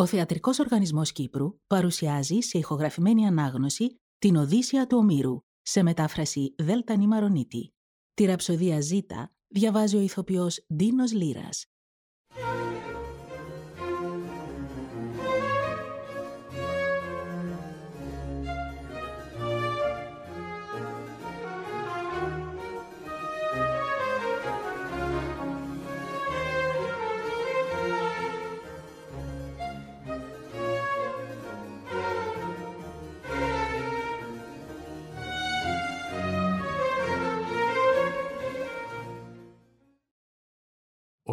Ο Θεατρικός Οργανισμός Κύπρου παρουσιάζει σε ηχογραφημένη ανάγνωση την Οδύσσια του Ομήρου σε μετάφραση Δέλτα Νημαρονίτη. Τη ραψοδία Ζήτα διαβάζει ο ηθοποιός Ντίνος Λύρας.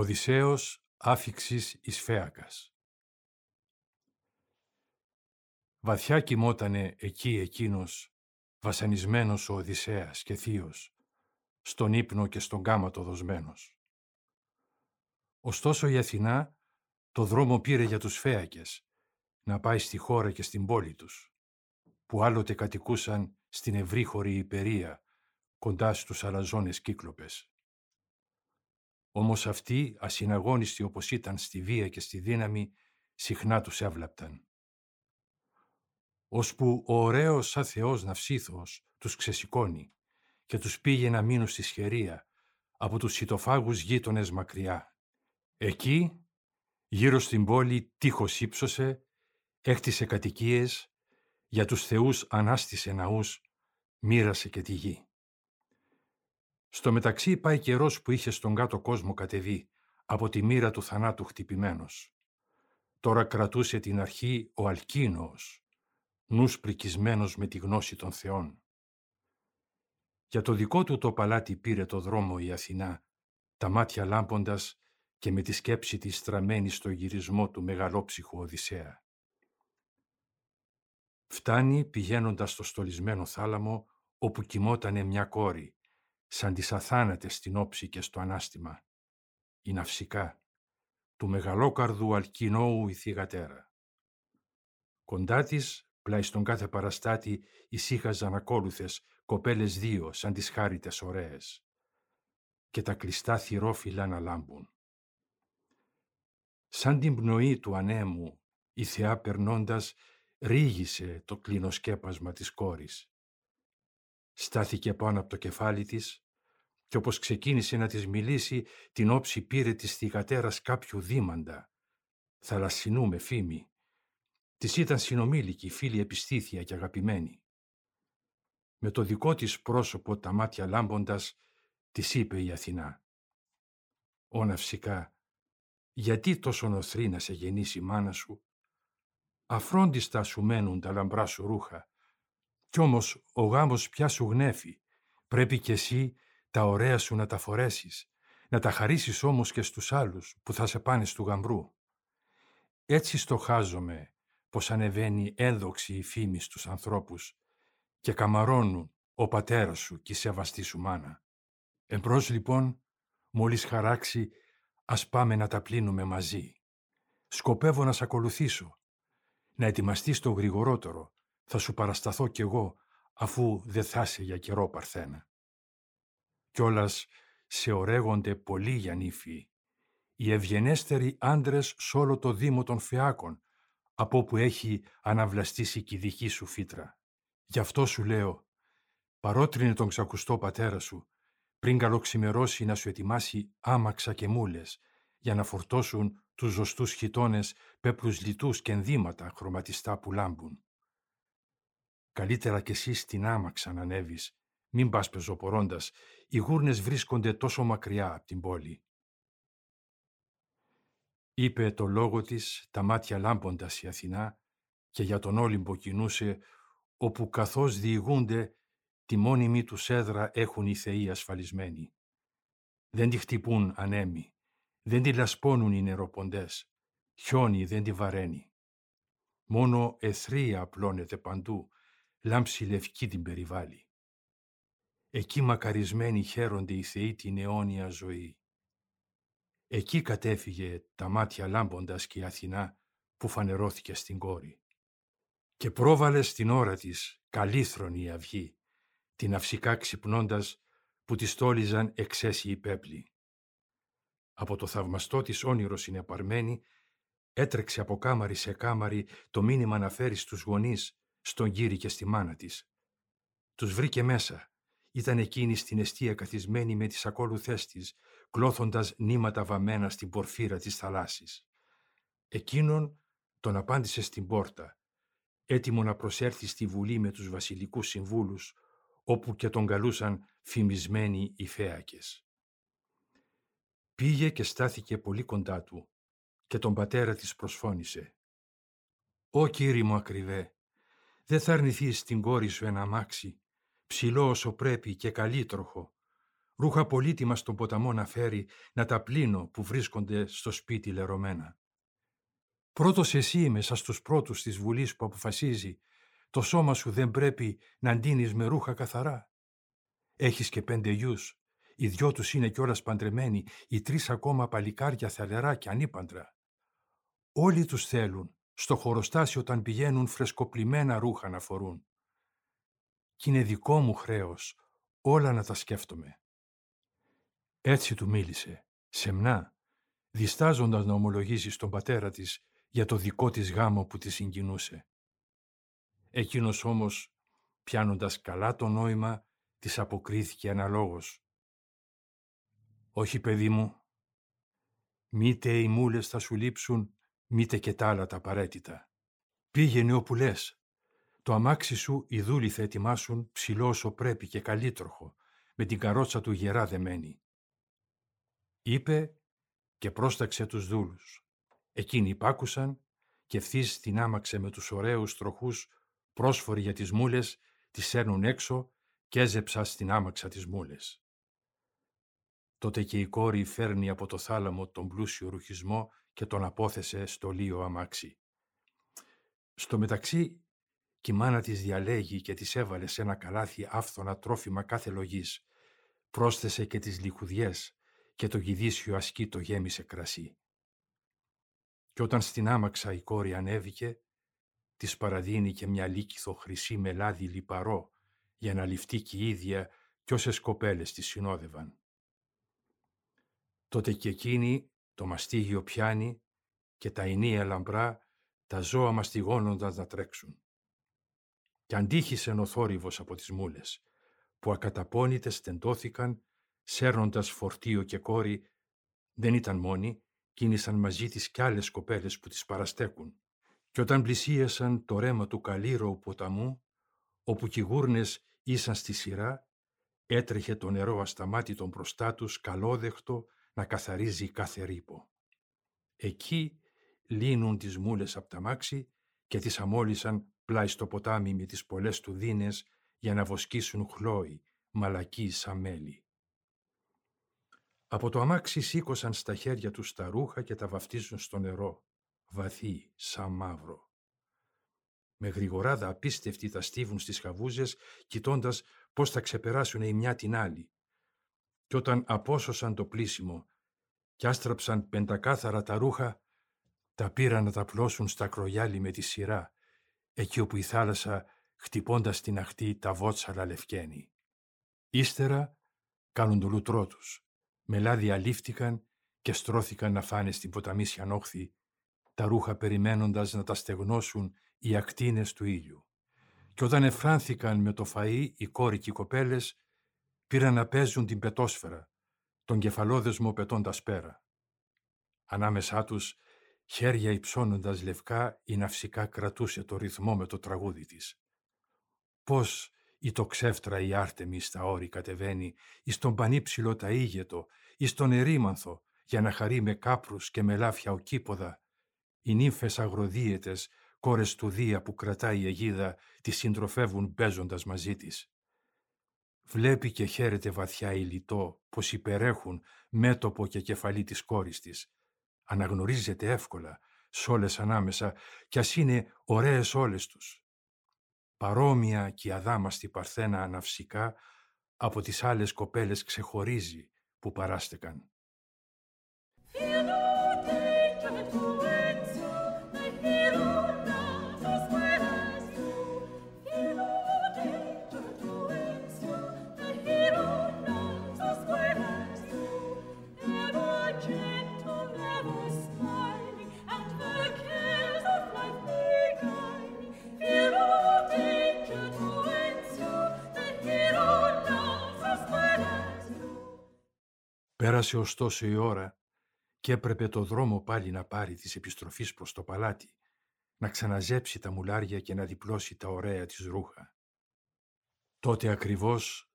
Οδυσσέος άφηξης εις Φέακας Βαθιά κοιμότανε εκεί εκείνος, βασανισμένος ο Οδυσσέας και θείος, στον ύπνο και στον κάματο δοσμένος. Ωστόσο η Αθηνά το δρόμο πήρε για τους Φέακες, να πάει στη χώρα και στην πόλη τους, που άλλοτε κατοικούσαν στην ευρύχωρη υπερία, κοντά στους αλαζόνες κύκλοπες. Όμως αυτοί, ασυναγώνιστοι όπως ήταν στη βία και στη δύναμη, συχνά τους έβλαπταν. Ώσπου ο ωραίος σαν Θεός ναυσίθος τους ξεσηκώνει και τους πήγε να μείνουν στη σχερία από τους σιτοφάγους γείτονες μακριά. Εκεί, γύρω στην πόλη, τείχος ύψωσε, έκτισε κατοικίες, για τους θεούς ανάστησε ναούς, μοίρασε και τη γη. Στο μεταξύ πάει καιρός που είχε στον κάτω κόσμο κατεβεί, από τη μοίρα του θανάτου χτυπημένος. Τώρα κρατούσε την αρχή ο Αλκίνος, νους πρικισμένος με τη γνώση των θεών. Για το δικό του το παλάτι πήρε το δρόμο η Αθηνά, τα μάτια λάμποντας και με τη σκέψη της στραμμένη στο γυρισμό του μεγαλόψυχου Οδυσσέα. Φτάνει πηγαίνοντας στο στολισμένο θάλαμο όπου κοιμότανε μια κόρη, σαν τις αθάνατες στην όψη και στο ανάστημα. Η ναυσικά, του μεγαλόκαρδου αλκινόου η θυγατέρα. Κοντά της, πλάι στον κάθε παραστάτη, ησύχαζαν ακόλουθες κοπέλες δύο σαν τις χάριτες ωραίες. Και τα κλειστά θυρόφυλλα να λάμπουν. Σαν την πνοή του ανέμου, η θεά περνώντας, ρίγησε το κλινοσκέπασμα της κόρης στάθηκε πάνω από το κεφάλι της και όπως ξεκίνησε να της μιλήσει, την όψη πήρε της θυγατέρας κάποιου δήμαντα, θαλασσινού με φήμη. Της ήταν συνομήλικη, φίλη επιστήθεια και αγαπημένη. Με το δικό της πρόσωπο τα μάτια λάμποντας, της είπε η Αθηνά. «Ω ναυσικά, γιατί τόσο νοθρή να σε γεννήσει η μάνα σου, αφρόντιστα σου μένουν τα λαμπρά σου ρούχα, κι όμως ο γάμος πια σου γνέφει. Πρέπει κι εσύ τα ωραία σου να τα φορέσεις, να τα χαρίσεις όμως και στους άλλους που θα σε πάνε στου γαμπρού. Έτσι στοχάζομαι πως ανεβαίνει ένδοξη η φήμη στους ανθρώπους και καμαρώνουν ο πατέρας σου και η σεβαστή σου μάνα. Εμπρός λοιπόν, μόλις χαράξει, ας πάμε να τα πλύνουμε μαζί. Σκοπεύω να σ' ακολουθήσω, να ετοιμαστείς το γρηγορότερο, θα σου παρασταθώ κι εγώ, αφού δεν θα είσαι για καιρό παρθένα. Κιόλας σε ορέγονται πολλοί για νύφοι, οι ευγενέστεροι άντρες σ' όλο το δήμο των φεάκων, από όπου έχει αναβλαστήσει κι η δική σου φύτρα. Γι' αυτό σου λέω, παρότρινε τον ξακουστό πατέρα σου, πριν καλοξημερώσει να σου ετοιμάσει άμαξα και μούλες, για να φορτώσουν τους ζωστούς χιτώνες πέπλους λιτούς και ενδύματα χρωματιστά που λάμπουν. Καλύτερα κι εσύ στην άμαξα να ανέβεις. Μην πας πεζοπορώντας. Οι γούρνες βρίσκονται τόσο μακριά από την πόλη. Είπε το λόγο της, τα μάτια λάμποντας η Αθηνά και για τον Όλυμπο κινούσε, όπου καθώς διηγούνται, τη μόνιμη τους έδρα έχουν οι θεοί ασφαλισμένοι. Δεν τη χτυπούν ανέμοι, δεν τη λασπώνουν οι νεροποντές, χιόνι δεν τη βαραίνει. Μόνο εθρία απλώνεται παντού, λάμψη λευκή την περιβάλλει. Εκεί μακαρισμένοι χαίρονται οι θεοί την αιώνια ζωή. Εκεί κατέφυγε τα μάτια λάμποντας και η Αθηνά που φανερώθηκε στην κόρη. Και πρόβαλε στην ώρα της καλήθρονη η αυγή, την αυσικά ξυπνώντας που τη στόλιζαν εξαίσιοι πέπλοι. Από το θαυμαστό της όνειρο συνεπαρμένη, Έτρεξε από κάμαρη σε κάμαρη το μήνυμα να φέρει στους γονείς, στον γύρι και στη μάνα της. Τους βρήκε μέσα. Ήταν εκείνη στην αιστεία καθισμένη με τις ακόλουθές της, κλώθοντας νήματα βαμμένα στην πορφύρα της θαλάσσης. Εκείνον τον απάντησε στην πόρτα, έτοιμο να προσέρθει στη Βουλή με τους βασιλικούς συμβούλους, όπου και τον καλούσαν φημισμένοι οι φέακες. Πήγε και στάθηκε πολύ κοντά του και τον πατέρα της προσφώνησε. «Ω κύριε μου ακριβέ, δεν θα αρνηθείς την κόρη σου ένα αμάξι, ψηλό όσο πρέπει και καλήτροχο, ρούχα πολύτιμα στον ποταμό να φέρει, να τα πλύνω που βρίσκονται στο σπίτι λερωμένα. Πρώτος εσύ μέσα στους πρώτους της Βουλής που αποφασίζει, το σώμα σου δεν πρέπει να ντύνεις με ρούχα καθαρά. Έχεις και πέντε γιους, οι δυο τους είναι κιόλας παντρεμένοι, οι τρεις ακόμα παλικάρια θαλερά και ανήπαντρα. Όλοι τους θέλουν, στο χωροστάσιο όταν πηγαίνουν φρεσκοπλημένα ρούχα να φορούν. Κι είναι δικό μου χρέος όλα να τα σκέφτομαι. Έτσι του μίλησε, σεμνά, διστάζοντας να ομολογήσει στον πατέρα της για το δικό της γάμο που τη συγκινούσε. Εκείνος όμως, πιάνοντας καλά το νόημα, της αποκρίθηκε αναλόγως. «Όχι, παιδί μου, μήτε οι μούλες θα σου λείψουν, μήτε και τα άλλα τα απαραίτητα. Πήγαινε όπου λες. Το αμάξι σου οι δούλοι θα ετοιμάσουν ψηλό όσο πρέπει και καλήτροχο, με την καρότσα του γερά δεμένη. Είπε και πρόσταξε τους δούλους. Εκείνοι υπάκουσαν και ευθύς την άμαξε με τους ωραίους τροχούς πρόσφοροι για τις μούλες, τις σέρνουν έξω και έζεψα στην άμαξα τις μούλες. Τότε και η κόρη φέρνει από το θάλαμο τον πλούσιο ρουχισμό και τον απόθεσε στο λίο αμάξι. Στο μεταξύ, η μάνα της διαλέγει και της έβαλε σε ένα καλάθι άφθονα τρόφιμα κάθε λογής. Πρόσθεσε και τις λιχουδιές και το γυδίσιο ασκή το γέμισε κρασί. Και όταν στην άμαξα η κόρη ανέβηκε, της παραδίνει και μια λύκηθο χρυσή με λάδι λιπαρό για να ληφτεί και η ίδια κι όσες κοπέλες της συνόδευαν. Τότε και εκείνη το μαστίγιο πιάνει και τα ενία λαμπρά τα ζώα μαστιγώνοντας να τρέξουν. Κι αντίχησε ο θόρυβος από τις μούλες, που ακαταπώνητες στεντώθηκαν, σέρνοντας φορτίο και κόρη, δεν ήταν μόνοι, κίνησαν μαζί της κι άλλες κοπέλες που τις παραστέκουν. Κι όταν πλησίασαν το ρέμα του καλύρωου ποταμού, όπου κι οι γούρνες ήσαν στη σειρά, έτρεχε το νερό ασταμάτητο μπροστά τους, καλόδεχτο, να καθαρίζει κάθε ρήπο. Εκεί λύνουν τις μούλες από τα μάξι και τις αμόλυσαν πλάι στο ποτάμι με τις πολλές του δίνες για να βοσκήσουν χλώοι, μαλακοί σαν μέλι. Από το αμάξι σήκωσαν στα χέρια τους τα ρούχα και τα βαφτίζουν στο νερό, βαθύ, σαν μαύρο. Με γρηγοράδα απίστευτοι τα στίβουν στις χαβούζες, κοιτώντας πώς θα ξεπεράσουν η μια την άλλη. Κι όταν απόσωσαν το πλήσιμο κι άστραψαν πεντακάθαρα τα ρούχα, τα πήραν να τα πλώσουν στα κρογιάλι με τη σειρά, εκεί όπου η θάλασσα χτυπώντας την αχτή τα βότσαλα λευκαίνει. Ύστερα κάνουν το λουτρό τους. Με λάδι αλήφθηκαν και στρώθηκαν να φάνε στην ποταμίσια νόχθη, τα ρούχα περιμένοντας να τα στεγνώσουν οι ακτίνες του ήλιου. Και όταν εφράνθηκαν με το φαΐ οι κόροι και οι κοπέλες, πήραν να παίζουν την πετόσφαιρα, τον κεφαλόδεσμο πετώντας πέρα. Ανάμεσά τους, χέρια υψώνοντας λευκά, η ναυσικά κρατούσε το ρυθμό με το τραγούδι της. Πώς η το ξέφτρα η Άρτεμι στα όρη κατεβαίνει, εις τον πανύψηλο τα ήγετο, εις τον ερήμανθο, για να χαρεί με κάπρους και με λάφια οκίποδα, οι νύμφες αγροδίαιτες, κόρες του Δία που κρατάει η αιγίδα, τη συντροφεύουν παίζοντας μαζί της. Βλέπει και χαίρεται βαθιά η λιτό πως υπερέχουν μέτωπο και κεφαλή της κόρης της. Αναγνωρίζεται εύκολα σ' όλες ανάμεσα κι ας είναι ωραίες όλες τους. Παρόμοια και αδάμαστη παρθένα αναυσικά από τις άλλες κοπέλες ξεχωρίζει που παράστηκαν. Πέρασε ωστόσο η ώρα και έπρεπε το δρόμο πάλι να πάρει της επιστροφής προς το παλάτι, να ξαναζέψει τα μουλάρια και να διπλώσει τα ωραία της ρούχα. Τότε ακριβώς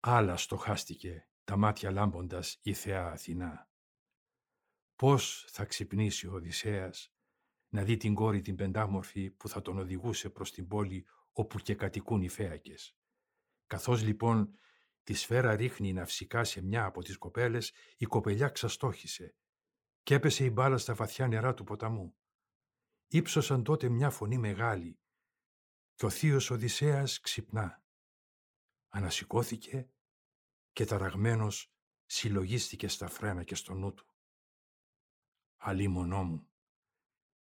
άλλα στοχάστηκε τα μάτια λάμποντας η θεά Αθηνά. Πώς θα ξυπνήσει ο Οδυσσέας να δει την κόρη την πεντάμορφη που θα τον οδηγούσε προς την πόλη όπου και κατοικούν οι φέακες; Καθώς λοιπόν τη σφαίρα ρίχνει ναυσικά σε μια από τις κοπέλες, η κοπελιά ξαστόχησε και έπεσε η μπάλα στα βαθιά νερά του ποταμού. Ήψωσαν τότε μια φωνή μεγάλη και ο θείος Οδυσσέας ξυπνά. Ανασηκώθηκε και ταραγμένος συλλογίστηκε στα φρένα και στο νου του. Αλίμονό μου,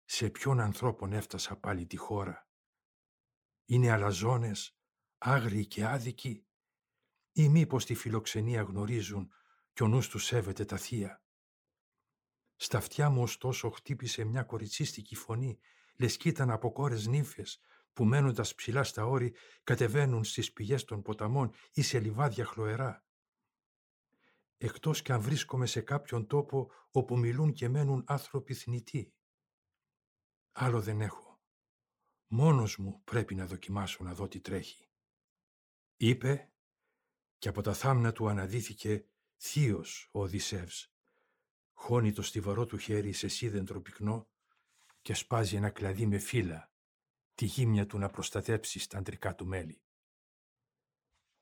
σε ποιον ανθρώπων έφτασα πάλι τη χώρα; Είναι αλαζόνες, άγριοι και άδικοι; Ή μήπως τη φιλοξενία γνωρίζουν κι ο νους τους σέβεται τα θεία. Στα αυτιά μου ωστόσο χτύπησε μια κοριτσίστικη φωνή, λες κι ήταν από κόρες νύμφες, που μένοντας ψηλά στα όρη κατεβαίνουν στις πηγές των ποταμών ή σε λιβάδια χλωερά. Εκτός κι αν βρίσκομαι σε κάποιον τόπο όπου μιλούν και μένουν άνθρωποι θνητοί. Άλλο δεν έχω. Μόνος μου πρέπει να δοκιμάσω να δω τι τρέχει. Είπε και από τα θάμνα του αναδύθηκε θείος ο Οδυσσεύς. Χώνει το στιβαρό του χέρι σε σίδεντρο πυκνό και σπάζει ένα κλαδί με φύλλα, τη γύμνια του να προστατέψει στα αντρικά του μέλη.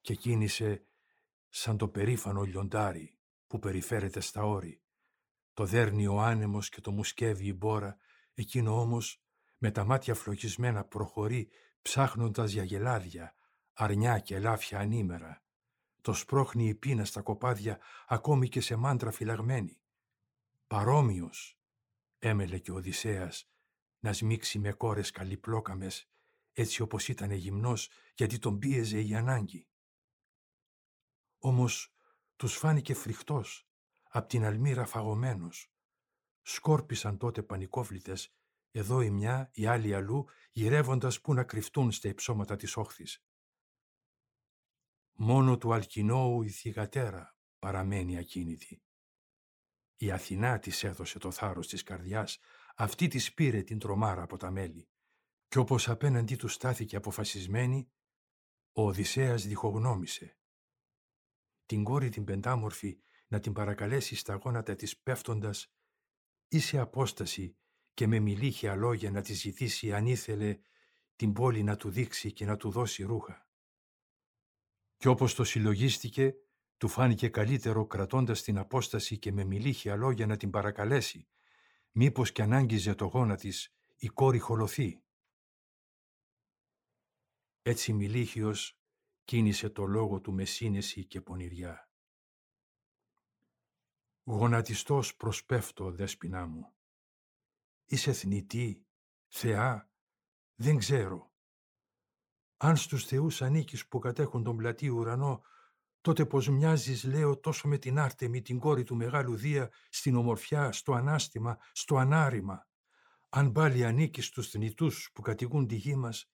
Και κίνησε σαν το περήφανο λιοντάρι που περιφέρεται στα όρη. Το δέρνει ο άνεμος και το μουσκεύει η μπόρα, εκείνο όμως με τα μάτια φλογισμένα προχωρεί ψάχνοντας για γελάδια, αρνιά και λάφια ανήμερα το σπρώχνει η πείνα στα κοπάδια ακόμη και σε μάντρα φυλαγμένη. Παρόμοιος, έμελε και ο Οδυσσέας, να σμίξει με κόρες καλυπλόκαμες, έτσι όπως ήταν γυμνός, γιατί τον πίεζε η ανάγκη. Όμως τους φάνηκε φρικτός, απ' την αλμύρα φαγωμένος. Σκόρπισαν τότε πανικόβλητες, εδώ η μια, η άλλη αλλού, γυρεύοντας που να κρυφτούν στα υψώματα της όχθης. Μόνο του Αλκινόου η θυγατέρα παραμένει ακίνητη. Η Αθηνά της έδωσε το θάρρος της καρδιάς, αυτή της πήρε την τρομάρα από τα μέλη. Κι όπως απέναντί τους στάθηκε αποφασισμένη, ο Οδυσσέας διχογνώμησε. Την κόρη την πεντάμορφη να την παρακαλέσει στα γόνατα της πέφτοντας ή σε απόσταση και με μιλήχια λόγια να της ζητήσει αν ήθελε την πόλη να του δείξει και να του δώσει ρούχα. Κι όπως το συλλογίστηκε, του φάνηκε καλύτερο κρατώντας την απόσταση και με μιλήχια λόγια να την παρακαλέσει, μήπως κι ανάγκιζε το γόνα της η κόρη χολοθεί. Έτσι μιλήχιος κίνησε το λόγο του με σύνεση και πονηριά. Γονατιστός προσπέφτω, δέσποινά μου. Είσαι θνητή, θεά, δεν ξέρω. Αν στους θεούς ανήκεις που κατέχουν τον πλατή ουρανό, τότε πως μοιάζεις, λέω, τόσο με την Άρτεμη, την κόρη του Μεγάλου Δία, στην ομορφιά, στο ανάστημα, στο ανάρημα. Αν πάλι ανήκεις στους θνητούς που κατηγούν τη γη μας,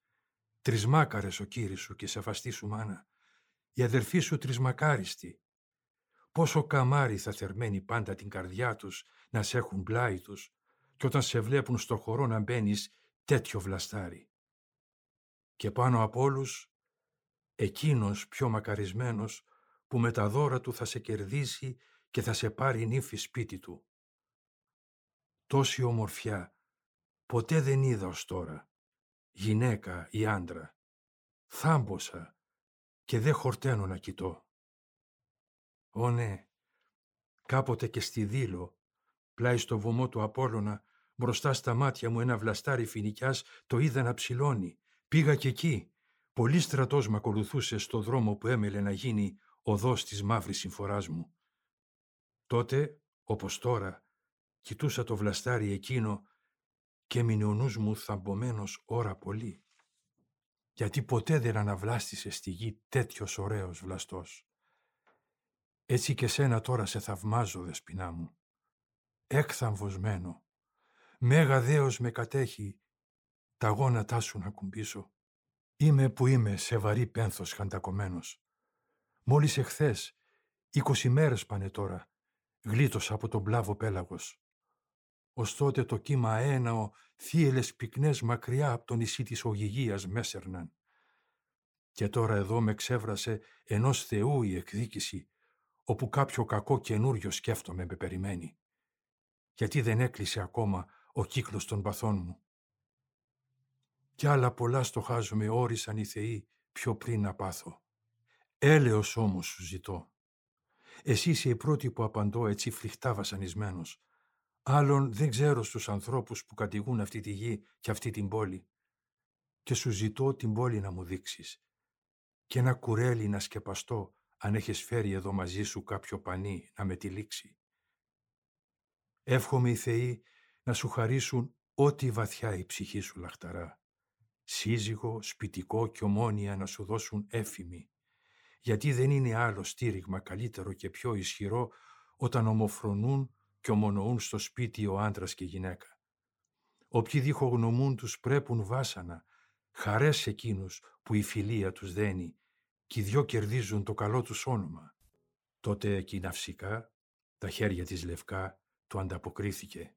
τρισμάκαρες ο κύρις σου και σεβαστή σου μάνα, η αδερφή σου τρισμακάριστη. Πόσο καμάρι θα θερμαίνει πάντα την καρδιά τους να σε έχουν πλάι τους και όταν σε βλέπουν στο χορό να μπαίνεις τέτοιο βλαστάρι και πάνω από όλους, εκείνος πιο μακαρισμένος που με τα δώρα του θα σε κερδίσει και θα σε πάρει νύφη σπίτι του. Τόση ομορφιά ποτέ δεν είδα ως τώρα, γυναίκα ή άντρα. Θάμποσα και δεν χορταίνω να κοιτώ. Ω ναι, κάποτε και στη δήλο, πλάι στο βωμό του Απόλλωνα, μπροστά στα μάτια μου ένα βλαστάρι φοινικιάς το είδα να ψηλώνει Πήγα και εκεί. Πολύ στρατός με ακολουθούσε στο δρόμο που έμελε να γίνει οδός της μαύρης συμφοράς μου. Τότε, όπως τώρα, κοιτούσα το βλαστάρι εκείνο και έμεινε ο νους μου θαμπομένος ώρα πολύ. Γιατί ποτέ δεν αναβλάστησε στη γη τέτοιος ωραίος βλαστός. Έτσι και σένα τώρα σε θαυμάζω, δεσποινά μου. Έκθαμβωσμένο. Μέγα δέος με κατέχει τα γόνατά σου να κουμπίσω. Είμαι που είμαι σε βαρύ πένθος χαντακωμένος. Μόλις εχθές, είκοσι μέρες πάνε τώρα, γλίτωσα από τον πλάβο πέλαγος. Ως τότε το κύμα αέναο θύελες πυκνές μακριά από το νησί της Ογυγίας μέσερναν. Και τώρα εδώ με ξέβρασε ενός Θεού η εκδίκηση, όπου κάποιο κακό καινούριο σκέφτομαι με περιμένει. Γιατί δεν έκλεισε ακόμα ο κύκλος των παθών μου. Κι άλλα πολλά στοχάζομαι όρισαν οι Θεοί πιο πριν να πάθω. Έλεος όμως σου ζητώ. Εσύ είσαι η πρώτη που απαντώ έτσι φλιχτά βασανισμένος. Άλλον δεν ξέρω στους ανθρώπους που κατηγούν αυτή τη γη και αυτή την πόλη. Και σου ζητώ την πόλη να μου δείξεις. Και ένα κουρέλι να σκεπαστώ αν έχεις φέρει εδώ μαζί σου κάποιο πανί να με τυλίξει. Εύχομαι οι Θεοί να σου χαρίσουν ό,τι βαθιά η ψυχή σου λαχταρά. Σύζυγο, σπιτικό και ομόνια να σου δώσουν έφημη. Γιατί δεν είναι άλλο στήριγμα καλύτερο και πιο ισχυρό όταν ομοφρονούν και ομονοούν στο σπίτι ο άντρας και η γυναίκα. Όποιοι διχογνωμούν τους πρέπουν βάσανα, χαρές εκείνους που η φιλία τους δένει και οι δυο κερδίζουν το καλό τους όνομα. Τότε εκεί ναυσικά, τα χέρια της λευκά, του ανταποκρίθηκε.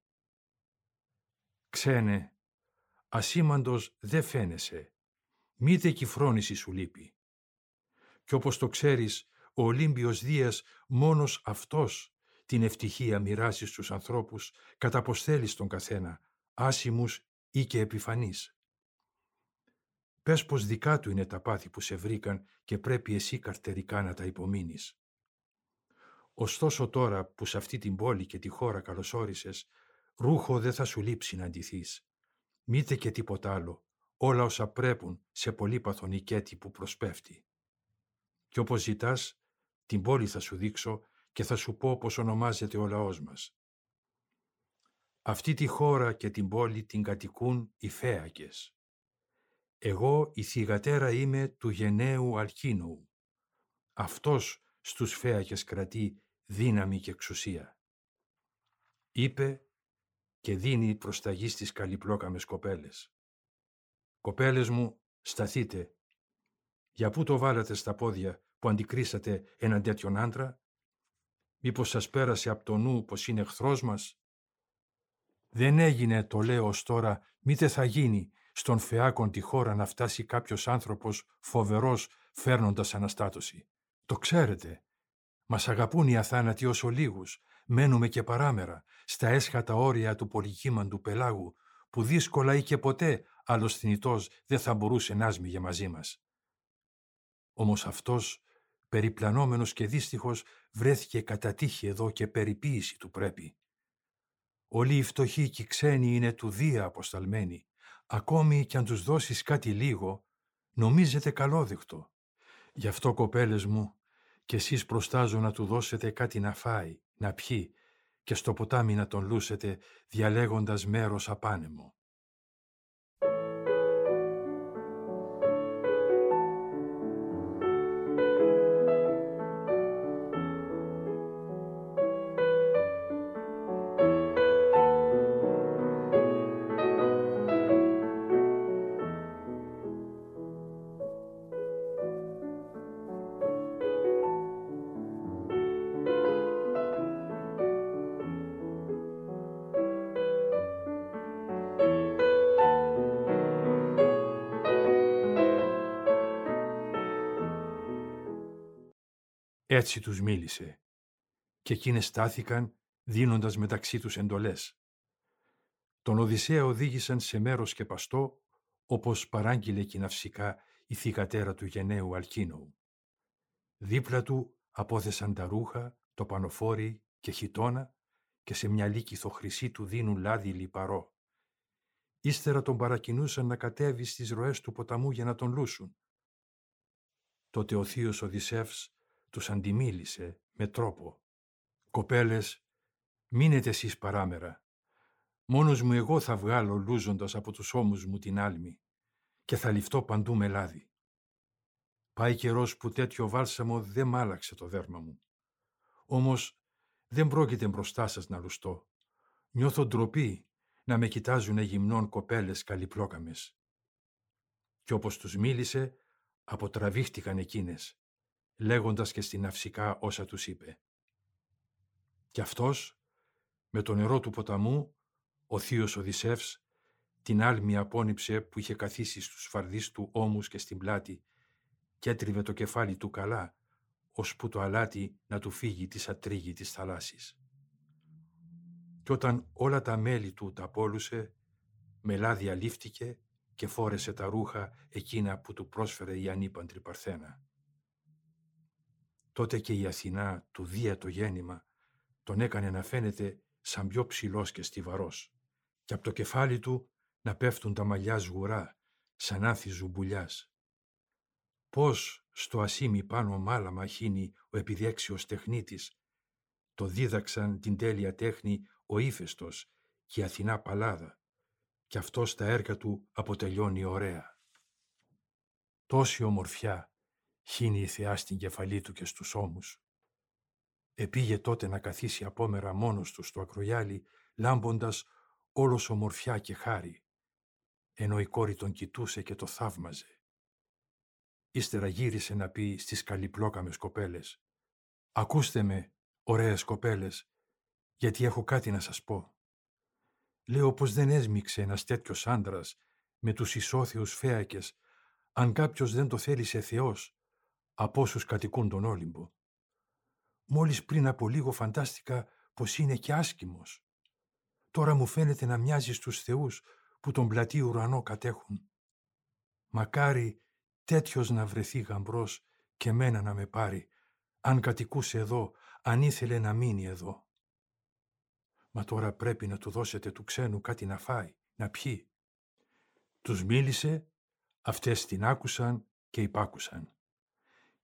«Ξένε, ασήμαντος δε φαίνεσαι, μήτε κι η φρόνηση σου λείπει. Κι όπως το ξέρεις, ο Ολύμπιος Δίας μόνος αυτός την ευτυχία μοιράσει στους ανθρώπους κατά πως θέλει τον καθένα, άσημους ή και επιφανείς. Πες πως δικά του είναι τα πάθη που σε βρήκαν και πρέπει εσύ καρτερικά να τα υπομείνεις. Ωστόσο τώρα που σε αυτή την πόλη και τη χώρα καλωσόρισες, ρούχο δεν θα σου λείψει να αντιθείς. Μήτε και τίποτα άλλο, όλα όσα πρέπουν σε πολύπαθον οικέτη που προσπέφτει. Κι όπως ζητάς, την πόλη θα σου δείξω και θα σου πω πως ονομάζεται ο λαός μας. Αυτή τη χώρα και την πόλη την κατοικούν οι Φέακες. Εγώ η θυγατέρα είμαι του γενναίου Αλκίνου. Αυτός στους Φέακες κρατεί δύναμη και εξουσία. Είπε και δίνει προσταγή στις καλυπλόκαμες κοπέλες. «Κοπέλες μου, σταθείτε. Για πού το βάλατε στα πόδια που αντικρίσατε έναν τέτοιον άντρα» Μήπως σας πέρασε από το νου πως είναι εχθρός μας; Δεν έγινε, το λέω ως τώρα, μήτε θα γίνει στον φεάκον τη χώρα να φτάσει κάποιος άνθρωπος φοβερός φέρνοντας αναστάτωση. Το ξέρετε. Μας αγαπούν οι αθάνατοι όσο λίγους. Μένουμε και παράμερα, στα έσχατα όρια του πολυκύμαντου πελάγου, που δύσκολα ή και ποτέ άλλος θνητός δεν θα μπορούσε να σμίγε μαζί μας. Όμως αυτός περιπλανόμενος και δύστιχος, βρέθηκε κατά τύχη εδώ και περιποίηση του πρέπει. Όλοι οι φτωχοί και οι ξένοι είναι του Δία αποσταλμένοι. Ακόμη κι αν τους δώσεις κάτι λίγο, νομίζετε καλόδεκτο. Γι' αυτό κοπέλες μου, κι εσείς προστάζω να του δώσετε κάτι να φάει, να πιει και στο ποτάμι να τον λούσετε διαλέγοντας μέρος απάνεμο. Έτσι τους μίλησε και εκείνες στάθηκαν δίνοντας μεταξύ τους εντολές. Τον Οδυσσέα οδήγησαν σε μέρος και παστό όπως παράγγειλε και ναυσικά η θυγατέρα του γενναίου Αλκίνου. Δίπλα του απόθεσαν τα ρούχα, το πανοφόρι και χιτόνα και σε μια λύκηθο χρυσή του δίνουν λάδι λιπαρό. Ύστερα τον παρακινούσαν να κατέβει στις ροές του ποταμού για να τον λούσουν. Τότε ο θείος Οδυσσεύς τους αντιμίλησε με τρόπο. «Κοπέλες, μείνετε εσείς παράμερα. Μόνος μου εγώ θα βγάλω λούζοντας από τους ώμους μου την άλμη και θα ληφτώ παντού με λάδι. Πάει καιρός που τέτοιο βάλσαμο δεν μ' άλλαξε το δέρμα μου. Όμως δεν πρόκειται μπροστά σας να λουστώ. Νιώθω ντροπή να με κοιτάζουν γυμνών κοπέλες καλυπλόκαμες. Κι όπως τους μίλησε, αποτραβήχτηκαν εκείνες λέγοντας και στην αυσικά όσα τους είπε. Κι αυτός, με το νερό του ποταμού, ο θείος Οδυσσεύς, την άλμη απόνυψε που είχε καθίσει στους φαρδείς του ώμους και στην πλάτη και έτριβε το κεφάλι του καλά, ώσπου το αλάτι να του φύγει της ατρίγη της θαλάσσης. Κι όταν όλα τα μέλη του τα απόλουσε, μελάδια λήφτηκε και φόρεσε τα ρούχα εκείνα που του πρόσφερε η ανήπαντρη Παρθένα. Τότε και η Αθηνά του δία το γέννημα τον έκανε να φαίνεται σαν πιο ψηλός και στιβαρός και από το κεφάλι του να πέφτουν τα μαλλιά σγουρά σαν άθη ζουμπουλιάς. Πώς στο ασίμι πάνω μάλαμα χύνει ο επιδιέξιος τεχνίτης, το δίδαξαν την τέλεια τέχνη ο ύφεστος και η Αθηνά Παλάδα, και αυτός στα έργα του αποτελειώνει ωραία. Τόση ομορφιά χύνει η θεά στην κεφαλή του και στους ώμους. Επήγε τότε να καθίσει απόμερα μόνος του στο ακρογιάλι, λάμποντας όλος ομορφιά και χάρη, ενώ η κόρη τον κοιτούσε και το θαύμαζε. Ύστερα γύρισε να πει στις καλυπλόκαμες κοπέλες «Ακούστε με, ωραίες κοπέλες, γιατί έχω κάτι να σας πω. Λέω πως δεν έσμιξε ένας τέτοιος άντρας με τους ισόθεους φέακες αν κάποιος δεν το θέλησε Θεός από όσους κατοικούν τον Όλυμπο. Μόλις πριν από λίγο φαντάστηκα πως είναι και άσκημος. Τώρα μου φαίνεται να μοιάζει στους θεούς που τον πλατή ουρανό κατέχουν. Μακάρι τέτοιος να βρεθεί γαμπρός και μένα να με πάρει, αν κατοικούσε εδώ, αν ήθελε να μείνει εδώ. Μα τώρα πρέπει να του δώσετε του ξένου κάτι να φάει, να πιει. Τους μίλησε, αυτές την άκουσαν και υπάκουσαν.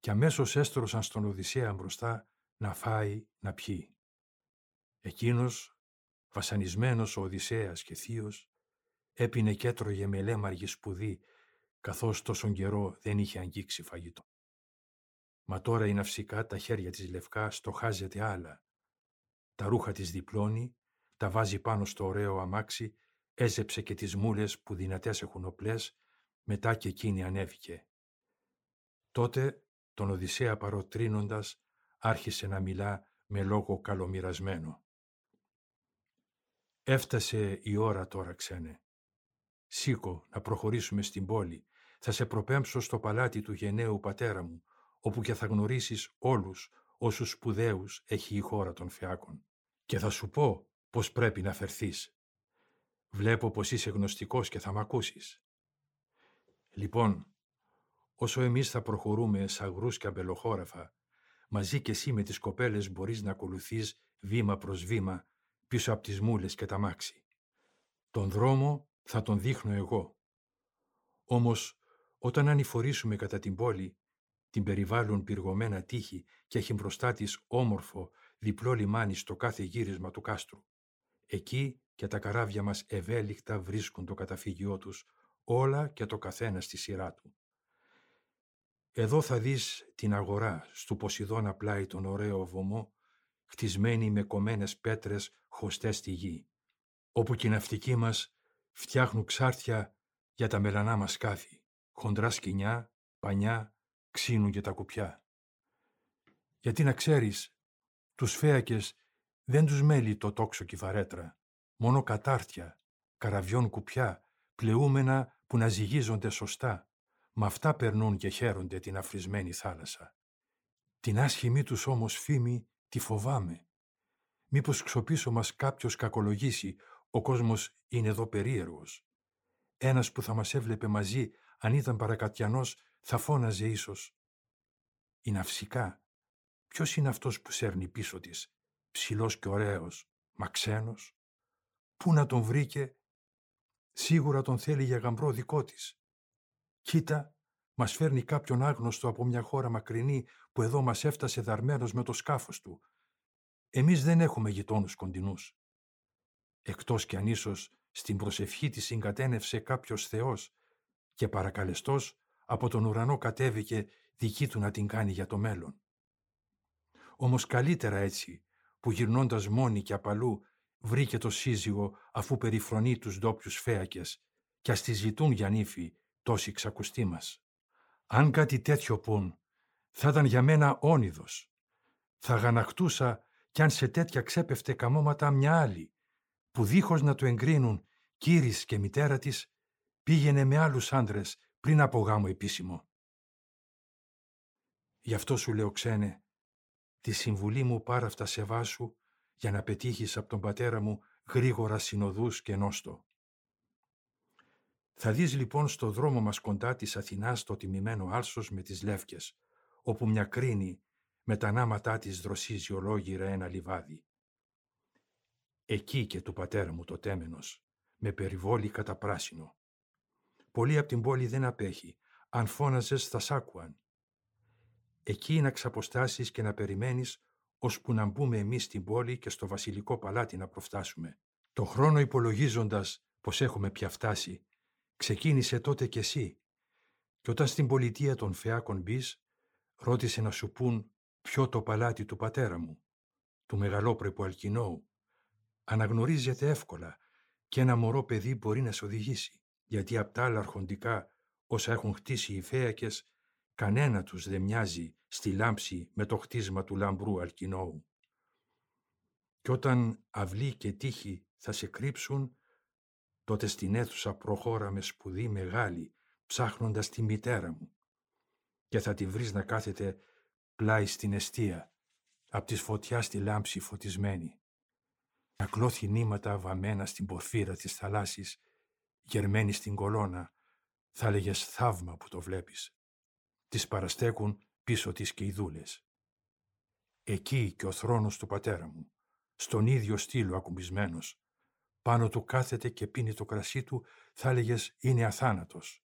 Και αμέσως έστρωσαν στον Οδυσσέα μπροστά να φάει, να πιει. Εκείνος, βασανισμένος ο Οδυσσέας και θείος, έπινε και έτρωγε με λέμαργη σπουδή, καθώς τόσον καιρό δεν είχε αγγίξει φαγητό. Μα τώρα η ναυσικά τα χέρια της λευκά στοχάζεται άλλα. Τα ρούχα της διπλώνει, τα βάζει πάνω στο ωραίο αμάξι, έζεψε και τις μούλες που δυνατές έχουν οπλές, μετά και εκείνη ανέβηκε. Τότε τον Οδυσσέα παροτρύνοντας άρχισε να μιλά με λόγο καλομοιρασμένο. Έφτασε η ώρα τώρα, ξένε. Σήκω να προχωρήσουμε στην πόλη. Θα σε προπέμψω στο παλάτι του γενναίου πατέρα μου, όπου και θα γνωρίσεις όλους όσους σπουδαίους έχει η χώρα των φεάκων. Και θα σου πω πώς πρέπει να φερθείς. Βλέπω πως είσαι γνωστικός και θα μ' ακούσεις. Λοιπόν, όσο εμείς θα προχωρούμε σαγρούς και αμπελοχώραφα, μαζί και εσύ με τις κοπέλες μπορείς να ακολουθείς βήμα προς βήμα πίσω από τις μούλες και τα μάξι. Τον δρόμο θα τον δείχνω εγώ. Όμως, όταν ανηφορήσουμε κατά την πόλη, την περιβάλλουν πυργωμένα τείχη και έχει μπροστά της όμορφο διπλό λιμάνι στο κάθε γύρισμα του κάστρου. Εκεί και τα καράβια μας ευέλικτα βρίσκουν το καταφύγιό τους, όλα και το καθένα στη σειρά του. Εδώ θα δεις την αγορά στου Ποσειδώνα πλάι τον ωραίο βωμό, χτισμένη με κομμένες πέτρες χωστές στη γη, όπου και οι ναυτικοί μας φτιάχνουν ξάρτια για τα μελανά μας σκάφη, χοντρά σκηνιά, πανιά, ξύνουν και τα κουπιά. Γιατί να ξέρεις, τους φέακες δεν τους μέλει το τόξο κυβαρέτρα, μόνο κατάρτια, καραβιών κουπιά, πλεούμενα που να ζυγίζονται σωστά, με αυτά περνούν και χαίρονται την αφρισμένη θάλασσα. Την άσχημή τους όμως φήμη τη φοβάμαι. Μήπως ξοπίσω μας κάποιος κακολογήσει, ο κόσμος είναι εδώ περίεργος. Ένας που θα μας έβλεπε μαζί, αν ήταν παρακατιανός, θα φώναζε ίσως. Η ναυσικά, ποιος είναι αυτός που σέρνει πίσω της, ψηλός και ωραίος, μα ξένος; Πού να τον βρήκε, σίγουρα τον θέλει για γαμπρό δικό της. Κοίτα, μας φέρνει κάποιον άγνωστο από μια χώρα μακρινή που εδώ μας έφτασε δαρμένος με το σκάφος του. Εμείς δεν έχουμε γειτόνους κοντινούς. Εκτός κι αν ίσως στην προσευχή της συγκατένευσε κάποιος Θεός και παρακαλεστός από τον ουρανό κατέβηκε δική του να την κάνει για το μέλλον. Όμως καλύτερα έτσι που γυρνώντας μόνη και απαλού βρήκε το σύζυγο αφού περιφρονεί τους ντόπιους φέακες και ας τη ζητούν για νύφη τόσοι ξακουστοί μας. Αν κάτι τέτοιο πουν, θα ήταν για μένα όνειδος. Θα γανακτούσα κι αν σε τέτοια ξέπεφτε καμώματα μια άλλη, που δίχως να το εγκρίνουν κύρις και μητέρα της, πήγαινε με άλλους άντρες πριν από γάμο επίσημο. Γι' αυτό σου λέω ξένε, τη συμβουλή μου πάρα αυτά σε βάσου για να πετύχεις από τον πατέρα μου γρήγορα συνοδούς και νόστο. Θα δεις λοιπόν στο δρόμο μας κοντά της Αθηνάς το τιμημένο άλσος με τις λεύκες, όπου μια κρίνη με τα νάματά της δροσίζει ολόγυρα ένα λιβάδι. Εκεί και του πατέρα μου το τέμενος, με περιβόλει κατά πράσινο. Πολύ από την πόλη δεν απέχει, αν φώναζες θα σ' άκουαν. Εκεί να ξαποστάσεις και να περιμένεις, ώσπου να μπούμε εμείς στην πόλη και στο βασιλικό παλάτι να προφτάσουμε. Το χρόνο υπολογίζοντας πως έχουμε πια φτάσει, ξεκίνησε τότε κι εσύ. Και όταν στην πολιτεία των Φεάκων μπεις, ρώτησε να σου πούν ποιο το παλάτι του πατέρα μου, του μεγαλόπρεπου Αλκινόου. Αναγνωρίζεται εύκολα και ένα μωρό παιδί μπορεί να σε οδηγήσει, γιατί απ' τα άλλα αρχοντικά όσα έχουν χτίσει οι Φέακες, κανένα τους δεν μοιάζει στη λάμψη με το χτίσμα του λαμπρού Αλκινόου. Και όταν αυλή και τύχη θα σε κρύψουν, τότε στην αίθουσα προχώρα με σπουδή μεγάλη, ψάχνοντας τη μητέρα μου. Και θα τη βρεις να κάθεται πλάι στην αιστεία, απ' της φωτιάς τη λάμψη φωτισμένη. Να κλώθει νήματα βαμμένα στην πορφύρα της θαλάσσης, γερμένη στην κολόνα, θα έλεγε θαύμα που το βλέπεις. Τις παραστέκουν πίσω τις και οι δούλες. Εκεί και ο θρόνος του πατέρα μου, στον ίδιο στήλο ακουμπισμένος, πάνω του κάθεται και πίνει το κρασί του, θα έλεγες είναι αθάνατος.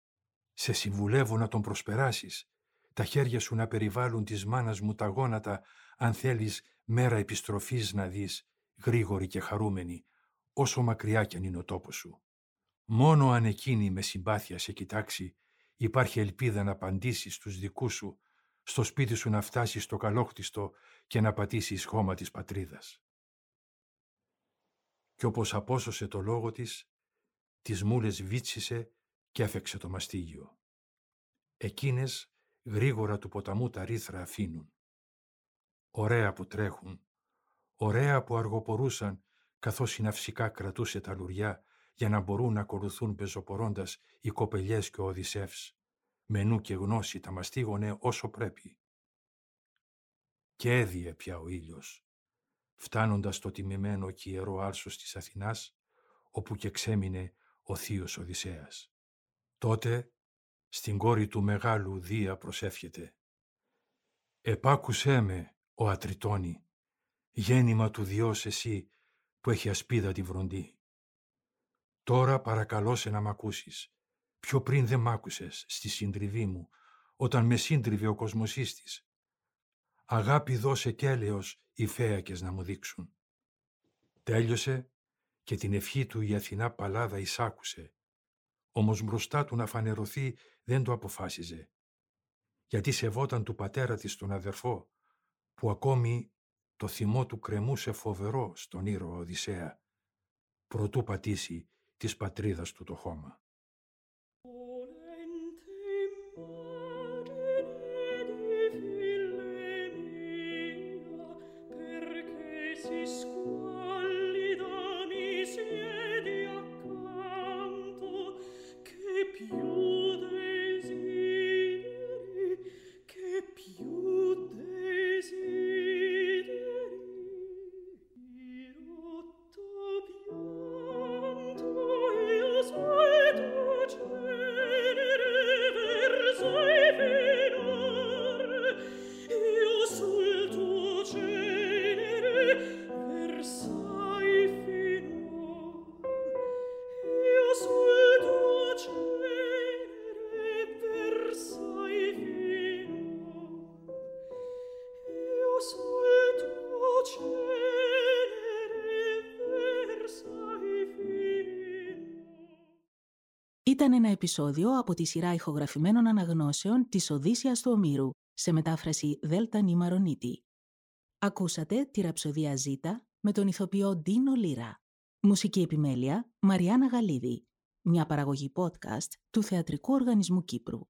Σε συμβουλεύω να τον προσπεράσεις, τα χέρια σου να περιβάλλουν της μάνας μου τα γόνατα, αν θέλεις μέρα επιστροφής να δεις, γρήγορη και χαρούμενη, όσο μακριά κι αν είναι ο τόπος σου. Μόνο αν εκείνη με συμπάθεια σε κοιτάξει, υπάρχει ελπίδα να απαντήσεις στους δικούς σου, στο σπίτι σου να φτάσεις στο καλόχτιστο και να πατήσεις χώμα της πατρίδας και όπως απόσωσε το λόγο της, τις μούλες βίτσισε και έφεξε το μαστίγιο. Εκείνες γρήγορα του ποταμού τα ρήθρα αφήνουν. Ωραία που τρέχουν, ωραία που αργοπορούσαν καθώς η ναυσικά κρατούσε τα λουριά για να μπορούν να ακολουθούν πεζοπορώντας οι κοπελιές και ο Οδυσσεύς. Με νου και γνώση τα μαστίγωνε όσο πρέπει. Και έδιε πια ο ήλιος φτάνοντας στο τιμημένο και ιερό άλσος της Αθηνάς, όπου και ξέμεινε ο θείος Οδυσσέας. Τότε, στην κόρη του μεγάλου Δία προσεύχεται «Επάκουσέ με, ο Ατριτώνη, γέννημα του Διός εσύ που έχει ασπίδα τη βροντή. Τώρα παρακαλώ σε να μ' ακούσεις. Πιο πριν δεν μ' άκουσες στη συντριβή μου, όταν με σύντριβε ο κοσμοσύστης. Αγάπη δώσε κι έλεος οι φέακες να μου δείξουν. Τέλειωσε και την ευχή του η Αθηνά Παλάδα εισάκουσε, όμως μπροστά του να φανερωθεί δεν το αποφάσιζε, γιατί σεβόταν του πατέρα της τον αδερφό, που ακόμη το θυμό του κρεμούσε φοβερό στον ήρωα Οδυσσέα, προτού πατήσει της πατρίδας του το χώμα. Ήταν ένα επεισόδιο από τη σειρά ηχογραφημένων αναγνώσεων της Οδύσσιας του Ομήρου, σε μετάφραση Δέλτα Νιμαρονίτη. Ακούσατε τη ραψοδία Ζήτα με τον ηθοποιό Ντίνο Λίρα. Μουσική επιμέλεια Μαριάννα Γαλίδη. Μια παραγωγή podcast του Θεατρικού Οργανισμού Κύπρου.